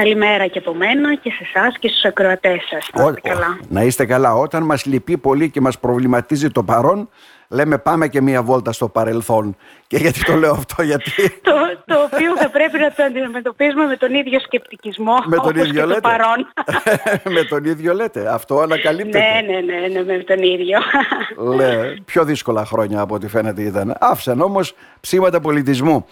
Καλημέρα και από μένα και σε εσάς και στους ακροατές σας. Να είστε, καλά. να είστε καλά. Όταν μας λυπεί πολύ και μας προβληματίζει το παρόν, λέμε πάμε και μία βόλτα στο παρελθόν. Και γιατί το λέω αυτό, γιατί... το, το οποίο θα πρέπει να το αντιμετωπίζουμε με τον ίδιο σκεπτικισμό με τον ίδιο και λέτε. το παρόν. με τον ίδιο λέτε, αυτό ανακαλύπτεται. Ναι, ναι, ναι, ναι, με τον ίδιο. Λέ, πιο δύσκολα χρόνια από ό,τι φαίνεται ήταν. Άφησαν όμως ψήματα πολιτισμού.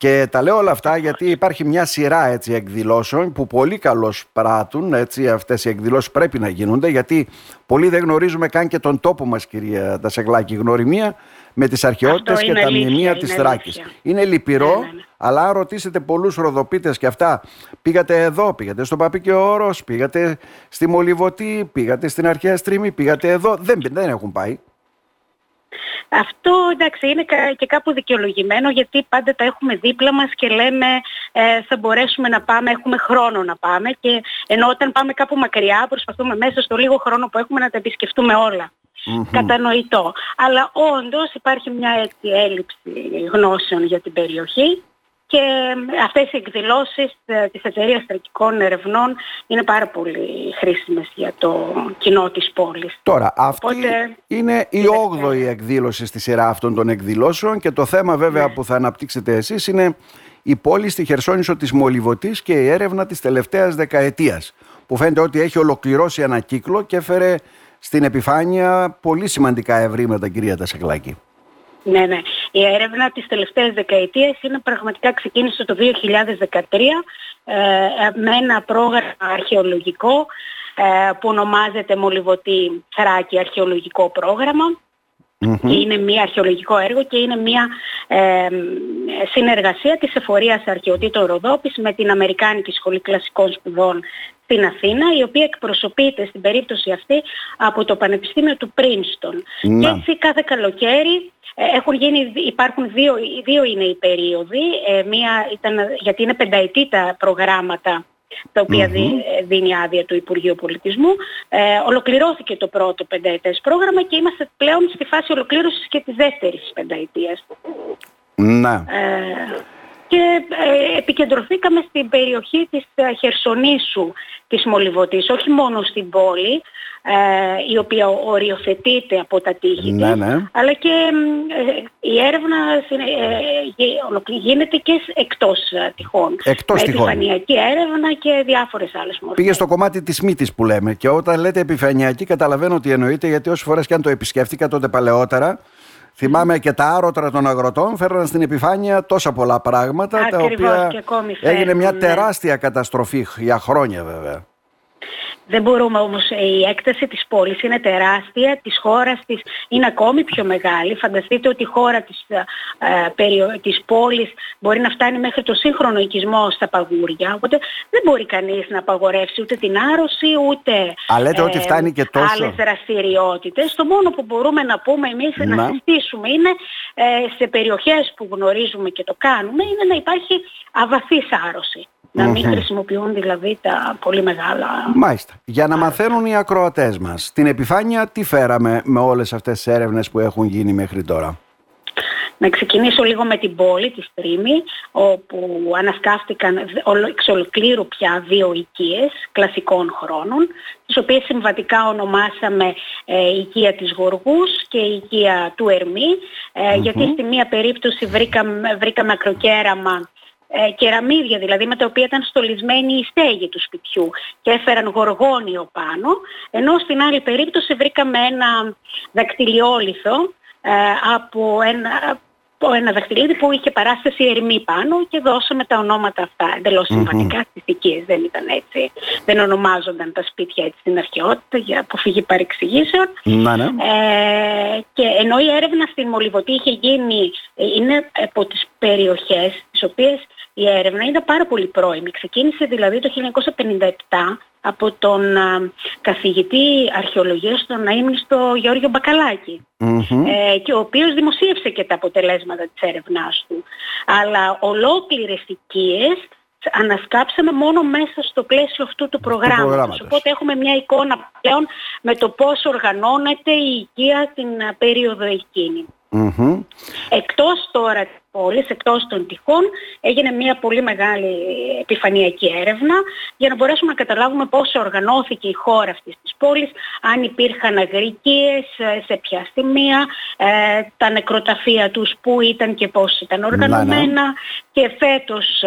Και τα λέω όλα αυτά γιατί υπάρχει μια σειρά έτσι, εκδηλώσεων που πολύ καλώς πράττουν. Έτσι, αυτές οι εκδηλώσεις πρέπει να γίνονται γιατί πολλοί δεν γνωρίζουμε καν και τον τόπο μας κυρία Τασεγλάκη. Γνωριμία με τις αρχαιότητες και τα μνημεία της Θράκης. Είναι λυπηρό, ναι, ναι, ναι. αλλά αν ρωτήσετε πολλούς ροδοπίτες και αυτά, πήγατε εδώ, πήγατε στο Παπίκιο Όρος, πήγατε στη Μολυβωτή, πήγατε στην Αρχαία Στρίμη, πήγατε εδώ, δεν, δεν έχουν πάει. Αυτό εντάξει είναι και κάπου δικαιολογημένο γιατί πάντα τα έχουμε δίπλα μας και λέμε ε, θα μπορέσουμε να πάμε, έχουμε χρόνο να πάμε και ενώ όταν πάμε κάπου μακριά προσπαθούμε μέσα στο λίγο χρόνο που έχουμε να τα επισκεφτούμε όλα. Κατανοητό. Αλλά όντως υπάρχει μια έτσι έλλειψη γνώσεων για την περιοχή και αυτές οι εκδηλώσεις ε, της εταιρείας στρατικών ερευνών είναι πάρα πολύ χρήσιμες για το κοινό της πόλης. Τώρα, αυτή είναι η 8η εκδήλωση στη σειρά αυτών των εκδηλώσεων και το θέμα βέβαια ναι. που θα αναπτύξετε εσείς είναι η πόλη στη Χερσόνησο της Μολυβωτής και η έρευνα της τελευταίας δεκαετίας που φαίνεται ότι έχει ολοκληρώσει ένα κύκλο και έφερε στην επιφάνεια πολύ σημαντικά ευρήματα κυρία Τασεκλάκη. Ναι, ναι. Η έρευνα της τελευταίας δεκαετίας είναι πραγματικά ξεκίνησε το 2013 ε, με ένα πρόγραμμα αρχαιολογικό ε, που ονομάζεται Μολυβωτή Θράκη Αρχαιολογικό και είναι μια αρχαιολογικό έργο και είναι μια ε, συνεργασία της Εφορίας Αρχαιοτήτων Ροδόπης με την Αμερικάνικη Σχολή Κλασικών Σπουδών στην Αθήνα, η οποία εκπροσωπείται στην περίπτωση αυτή από το Πανεπιστήμιο του Πρίνστον. Και έτσι κάθε καλοκαίρι ε, έχουν γίνει, υπάρχουν δύο, δύο είναι οι περίοδοι, ε, μία ήταν, γιατί είναι πενταετή τα προγράμματα τα οποια ε, δίνει άδεια του Υπουργείου Πολιτισμού. Ε, ολοκληρώθηκε το πρώτο πενταετές πρόγραμμα και είμαστε πλέον στη φάση ολοκλήρωσης και της δεύτερης πενταετίας. Ναι. Ε, και ε, επικεντρωθήκαμε στην περιοχή της ε, Χερσονήσου της Μολυβωτής, όχι μόνο στην πόλη, ε, η οποία οριοθετείται από τα τείχη ναι, ναι. αλλά και η έρευνα γίνεται και εκτός τυχών. Εκτός με επιφανειακή έρευνα και διάφορες άλλες μορφές. Πήγε στο κομμάτι της μύτης που λέμε και όταν λέτε επιφανειακή καταλαβαίνω ότι εννοείται γιατί όσες φορές και αν το επισκέφτηκα τότε παλαιότερα Θυμάμαι και τα άρωτρα των αγροτών φέρναν στην επιφάνεια τόσα πολλά πράγματα Ακριβώς, τα οποία έγινε μια ναι. τεράστια καταστροφή για χρόνια βέβαια. Δεν μπορούμε όμως, η έκταση της πόλης είναι τεράστια, της χώρας της είναι ακόμη πιο μεγάλη. Φανταστείτε ότι η χώρα της, ε, της πόλης μπορεί να φτάνει μέχρι το σύγχρονο οικισμό στα παγούρια. Οπότε δεν μπορεί κανείς να απαγορεύσει ούτε την άρρωση, ούτε Α, λέτε ότι φτάνει και τόσο; άλλες δραστηριότητες. Το μόνο που μπορούμε να πούμε εμείς να, να συστήσουμε είναι ε, σε περιοχές που γνωρίζουμε και το κάνουμε, είναι να υπάρχει αβαθής άρρωση. Να μην χρησιμοποιούν δηλαδή τα πολύ μεγάλα. Μάλιστα. Για να μαθαίνουν οι ακροατές μας, την επιφάνεια τι φέραμε με όλες αυτές τις έρευνες που έχουν γίνει μέχρι τώρα; Να ξεκινήσω λίγο με την πόλη, τη Στρίμη, όπου ανασκάφτηκαν εξ ολοκλήρου πια δύο οικίες κλασικών χρόνων, τις οποίες συμβατικά ονομάσαμε ε, οικία της Γοργούς και οικία του Ερμή, ε, γιατί στη μία περίπτωση βρήκαμε, βρήκαμε ακροκέραμα ε, κεραμίδια δηλαδή με τα οποία ήταν στολισμένη η στέγη του σπιτιού και έφεραν γοργόνιο πάνω, ενώ στην άλλη περίπτωση βρήκαμε ένα δακτυλιόλιθο ε, από ένα, από ένα δαχτυλίδι που είχε παράσταση ερμή πάνω και δώσαμε τα ονόματα αυτά εντελώς συμβατικά στις οικίες. Δεν ήταν έτσι. Δεν ονομάζονταν τα σπίτια έτσι στην αρχαιότητα για αποφυγή παρεξηγήσεων. Ναι, ναι. Ε, και ενώ η έρευνα στην Μολυβωτή είχε γίνει, ε, είναι από τις περιοχές τις οποίες η έρευνα είναι πάρα πολύ πρώιμη. Ξεκίνησε δηλαδή το 1957 από τον καθηγητή αρχαιολογίας στον αείμνηστο Γεώργιο ε, και ο οποίος δημοσίευσε και τα αποτελέσματα της έρευνάς του. Αλλά ολόκληρες οικίες ανασκάψαμε μόνο μέσα στο πλαίσιο αυτού του προγράμματος. Οπότε έχουμε μια εικόνα πλέον με το πώς οργανώνεται η οικία την περίοδο εκείνη. Εκτός τώρα της πόλης, εκτός των τυχών, έγινε μια πολύ μεγάλη επιφανειακή έρευνα για να μπορέσουμε να καταλάβουμε πώς οργανώθηκε η χώρα αυτής της πόλης, αν υπήρχαν αγρικίες, σε ποια σημεία, ε, τα νεκροταφεία τους που ήταν και πώς ήταν οργανωμένα. Και φέτος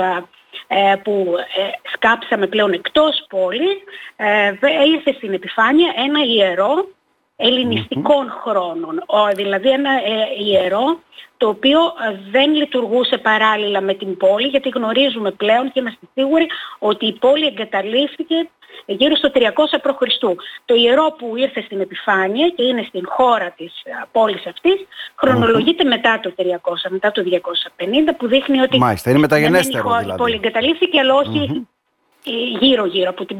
ε, που ε, σκάψαμε πλέον εκτός πόλης, ε, ήρθε στην επιφάνεια ένα ιερό ελληνιστικών χρόνων. δηλαδή ένα ιερό το οποίο δεν λειτουργούσε παράλληλα με την πόλη γιατί γνωρίζουμε πλέον και είμαστε σίγουροι ότι η πόλη εγκαταλείφθηκε γύρω στο 300 π.Χ. Το ιερό που ήρθε στην επιφάνεια και είναι στην χώρα της πόλης αυτής χρονολογείται μετά το 300, μετά το 250 που δείχνει ότι Μάλιστα, είναι μεταγενέστερο η δηλαδή. πόλη εγκαταλείφθηκε αλλά γύρω-γύρω από την,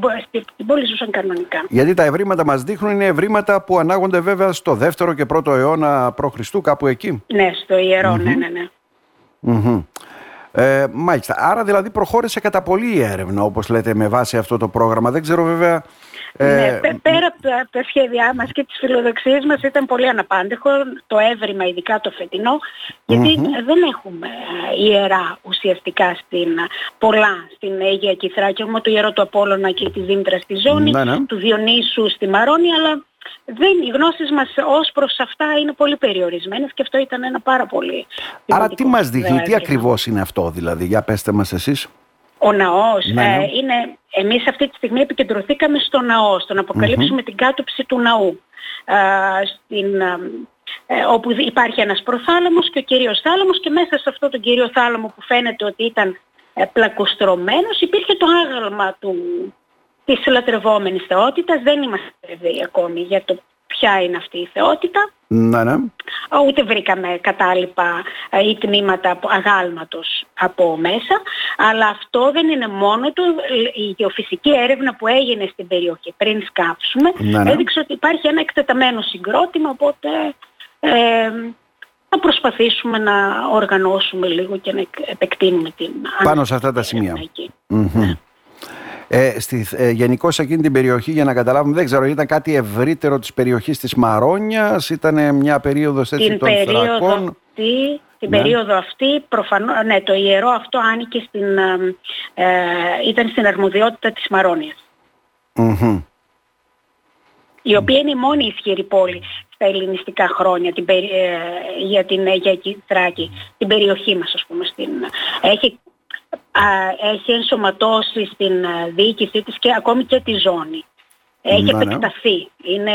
την πόλη ζούσαν κανονικά. Γιατί τα ευρήματα μας δείχνουν είναι ευρήματα που ανάγονται βέβαια στο δεύτερο και πρώτο αιώνα π.Χ. κάπου εκεί. Ναι, στο ιερο ναι, ναι, ναι. Ε, μάλιστα. Άρα δηλαδή προχώρησε κατά πολύ η έρευνα όπως λέτε με βάση αυτό το πρόγραμμα. Δεν ξέρω βέβαια... Ε... Ναι, πέρα από τα, τα σχέδιά μας και τις φιλοδοξίες μας ήταν πολύ αναπάντεχο το έβριμα ειδικά το φετινό γιατί δεν έχουμε ε, ιερά ουσιαστικά στην, πολλά στην Αίγια Κυθράκη. Έχουμε το ιερό του Απόλλωνα και τη Δήμητρα στη Ζώνη, ναι, ναι. του Διονύσου στη Μαρόνη αλλά δεν, οι γνώσεις μας ως προς αυτά είναι πολύ περιορισμένες και αυτό ήταν ένα πάρα πολύ Άρα τι μας δείχνει, τι ακριβώς είναι αυτό δηλαδή, για πέστε μας εσείς. Ο ναός ναι, ναι. Ε, είναι, εμείς αυτή τη στιγμή επικεντρωθήκαμε στο ναό, στο να αποκαλυψουμε την κάτωψη του ναού. Ε, στην, ε, όπου υπάρχει ένας προθάλαμος και ο κύριος θάλαμος και μέσα σε αυτό τον κύριο θάλαμο που φαίνεται ότι ήταν ε, πλακοστρωμένος υπήρχε το άγαλμα του, της λατρευόμενης θεότητας. Δεν είμαστε βέβαιοι ακόμη για το ποια είναι αυτή η θεότητα. Ναι, ναι. Ούτε βρήκαμε κατάλοιπα ε, ή τμήματα αγάλματος από μέσα. Αλλά αυτό δεν είναι μόνο το. Η γεωφυσική έρευνα που έγινε στην περιοχή πριν σκάψουμε ναι, ναι. έδειξε ότι υπάρχει ένα εκτεταμένο συγκρότημα, οπότε ε, θα προσπαθήσουμε να οργανώσουμε λίγο και να επεκτείνουμε την Πάνω σε αυτά τα σημεία. Ε, στη, ε, Γενικώ σε εκείνη την περιοχή, για να καταλάβουμε, δεν ξέρω, ήταν κάτι ευρύτερο της περιοχής της Μαρόνιας, ήταν μια περίοδος έτσι την των περίοδο θρακών. Αυτή, την ναι. περίοδο αυτή, προφανώς, ναι, το ιερό αυτό άνοικε στην, ε, ήταν στην αρμοδιότητα της Μαρόνιας. Η οποία είναι η μόνη ισχυρή πόλη στα ελληνιστικά χρόνια την, ε, για την Αιγιακή Θράκη, την περιοχή μας ας πούμε. Στην, έχει έχει ενσωματώσει στην ε, διοίκησή της και ακόμη και τη ζώνη. Έχει ναι, ναι. επεκταθεί. Είναι,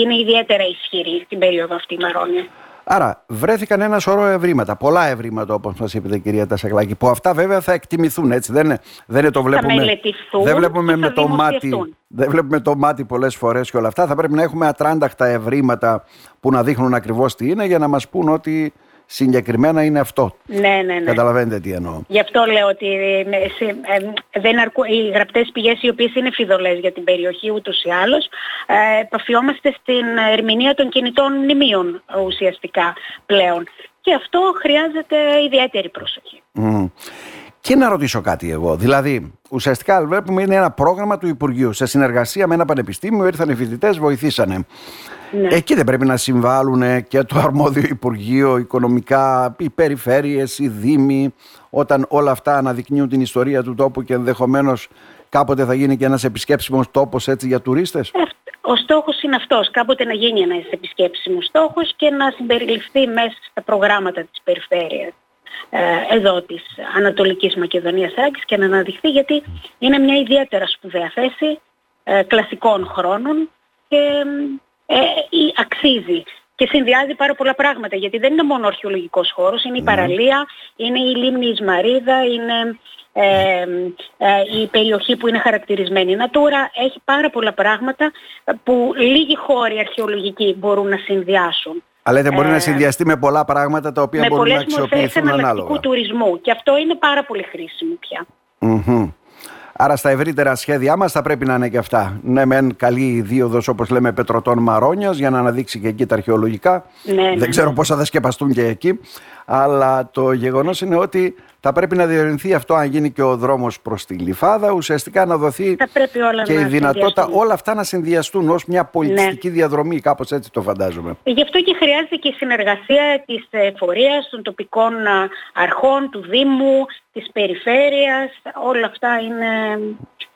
είναι ιδιαίτερα ισχυρή στην περίοδο αυτή η Μαρόνια. Άρα βρέθηκαν ένα σωρό ευρήματα, πολλά ευρήματα όπως μας είπατε κυρία Τασακλάκη, που αυτά βέβαια θα εκτιμηθούν έτσι, δεν, δεν το βλέπουμε, δεν βλέπουμε με το μάτι, δεν βλέπουμε το μάτι πολλές φορές και όλα αυτά, θα πρέπει να έχουμε ατράνταχτα ευρήματα που να δείχνουν ακριβώς τι είναι για να μας πούν ότι συγκεκριμένα είναι αυτό. Ναι, ναι, ναι. Καταλαβαίνετε τι εννοώ. Γι' αυτό λέω ότι ε, δεν αρκού, οι γραπτές πηγές οι οποίες είναι φιδωλές για την περιοχή ούτως ή άλλως ε, επαφιόμαστε στην ερμηνεία των κινητών μνημείων ουσιαστικά πλέον. Και αυτό χρειάζεται ιδιαίτερη προσοχή. Και να ρωτήσω κάτι εγώ. Δηλαδή, ουσιαστικά βλέπουμε είναι ένα πρόγραμμα του Υπουργείου. Σε συνεργασία με ένα πανεπιστήμιο ήρθαν οι φοιτητές, βοηθήσανε. Ναι. Εκεί δεν πρέπει να συμβάλλουν και το αρμόδιο Υπουργείο, οικονομικά, οι περιφέρειες, οι δήμοι, όταν όλα αυτά αναδεικνύουν την ιστορία του τόπου και ενδεχομένως κάποτε θα γίνει και ένας επισκέψιμος τόπος έτσι για τουρίστες; Ε, ο στόχος είναι αυτός, κάποτε να γίνει ένας επισκέψιμος στόχος και να συμπεριληφθεί μέσα στα προγράμματα της περιφέρειας ε, εδώ της Ανατολικής Μακεδονίας Άκης και να αναδειχθεί γιατί είναι μια ιδιαίτερα σπουδαία θέση ε, κλασικών χρόνων και ε, αξίζει και συνδυάζει πάρα πολλά πράγματα γιατί δεν είναι μόνο ο αρχαιολογικός χώρος, είναι η ναι. παραλία, είναι η λίμνη Ισμαρίδα, είναι ε, ε, η περιοχή που είναι χαρακτηρισμένη Natura, έχει πάρα πολλά πράγματα που λίγοι χώροι αρχαιολογικοί μπορούν να συνδυάσουν. Αλλά δεν μπορεί να ε, συνδυαστεί με πολλά πράγματα τα οποία μπορούν να αξιοποιηθούν ανάλογα. Με τουρισμού και αυτό είναι πάρα πολύ χρήσιμο πια. Άρα στα ευρύτερα σχέδιά μας θα πρέπει να είναι και αυτά. Ναι, μεν καλή δίωδος όπως λέμε Πετροτών Μαρόνιας για να αναδείξει και εκεί τα αρχαιολογικά. Ναι, ναι Δεν ξέρω ναι. πώς θα σκεπαστούν και εκεί. Αλλά το γεγονός είναι ότι θα πρέπει να διευρυνθεί αυτό αν γίνει και ο δρόμος προς τη Λιφάδα, ουσιαστικά να δοθεί και η δυνατότητα όλα αυτά να συνδυαστούν ως μια πολιτιστική ναι. διαδρομή, κάπως έτσι το φαντάζομαι. Γι' αυτό και χρειάζεται και η συνεργασία της εφορίας, των τοπικών αρχών, του Δήμου, της περιφέρειας, όλα αυτά είναι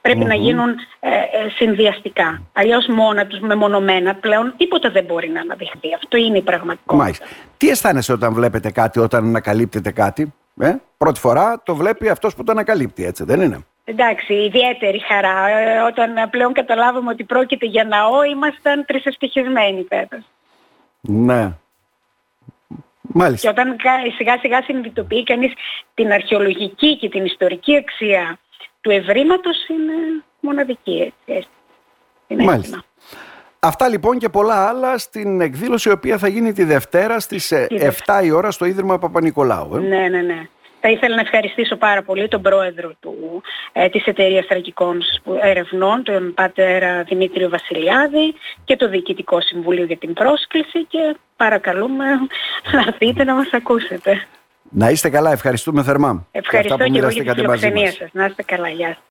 πρεπει να γίνουν ε, ε, συνδυαστικά. Αλλιώς μόνα τους μεμονωμένα πλέον τίποτα δεν μπορεί να αναδειχθεί. Αυτό είναι η πραγματικότητα. Μάλιστα. Τι αισθάνεσαι όταν βλέπετε κάτι, όταν ανακαλύπτετε κάτι; Ε; Πρώτη φορά το βλέπει αυτός που το ανακαλύπτει, έτσι δεν είναι; Εντάξει, ιδιαίτερη χαρά. Ε, όταν πλέον καταλάβαμε ότι πρόκειται για ναό, ήμασταν τρισευτυχισμένοι βέβαια. Ναι. Μάλιστα. Και όταν σιγά σιγά συνειδητοποιεί κανείς την αρχαιολογική και την ιστορική αξία του ευρήματος είναι μοναδική. Έτσι. Είναι Μάλιστα. Αυτά λοιπόν και πολλά άλλα στην εκδήλωση η οποία θα γίνει τη Δευτέρα στις 7 ε, η ώρα στο Ίδρυμα Παπα-Νικολάου. Ε. Ναι, ναι, ναι. Θα ήθελα να ευχαριστήσω πάρα πολύ τον πρόεδρο του, ε, της Εταιρείας Τραγικών Ερευνών, τον πατέρα Δημήτριο Βασιλιάδη και το Διοικητικό Συμβούλιο για την πρόσκληση και παρακαλούμε να έρθετε να μας ακούσετε. Να είστε καλά, ευχαριστούμε θερμά. Ευχαριστώ και, και εγώ για τη φιλοξενία σας. Να είστε καλά, γεια σας.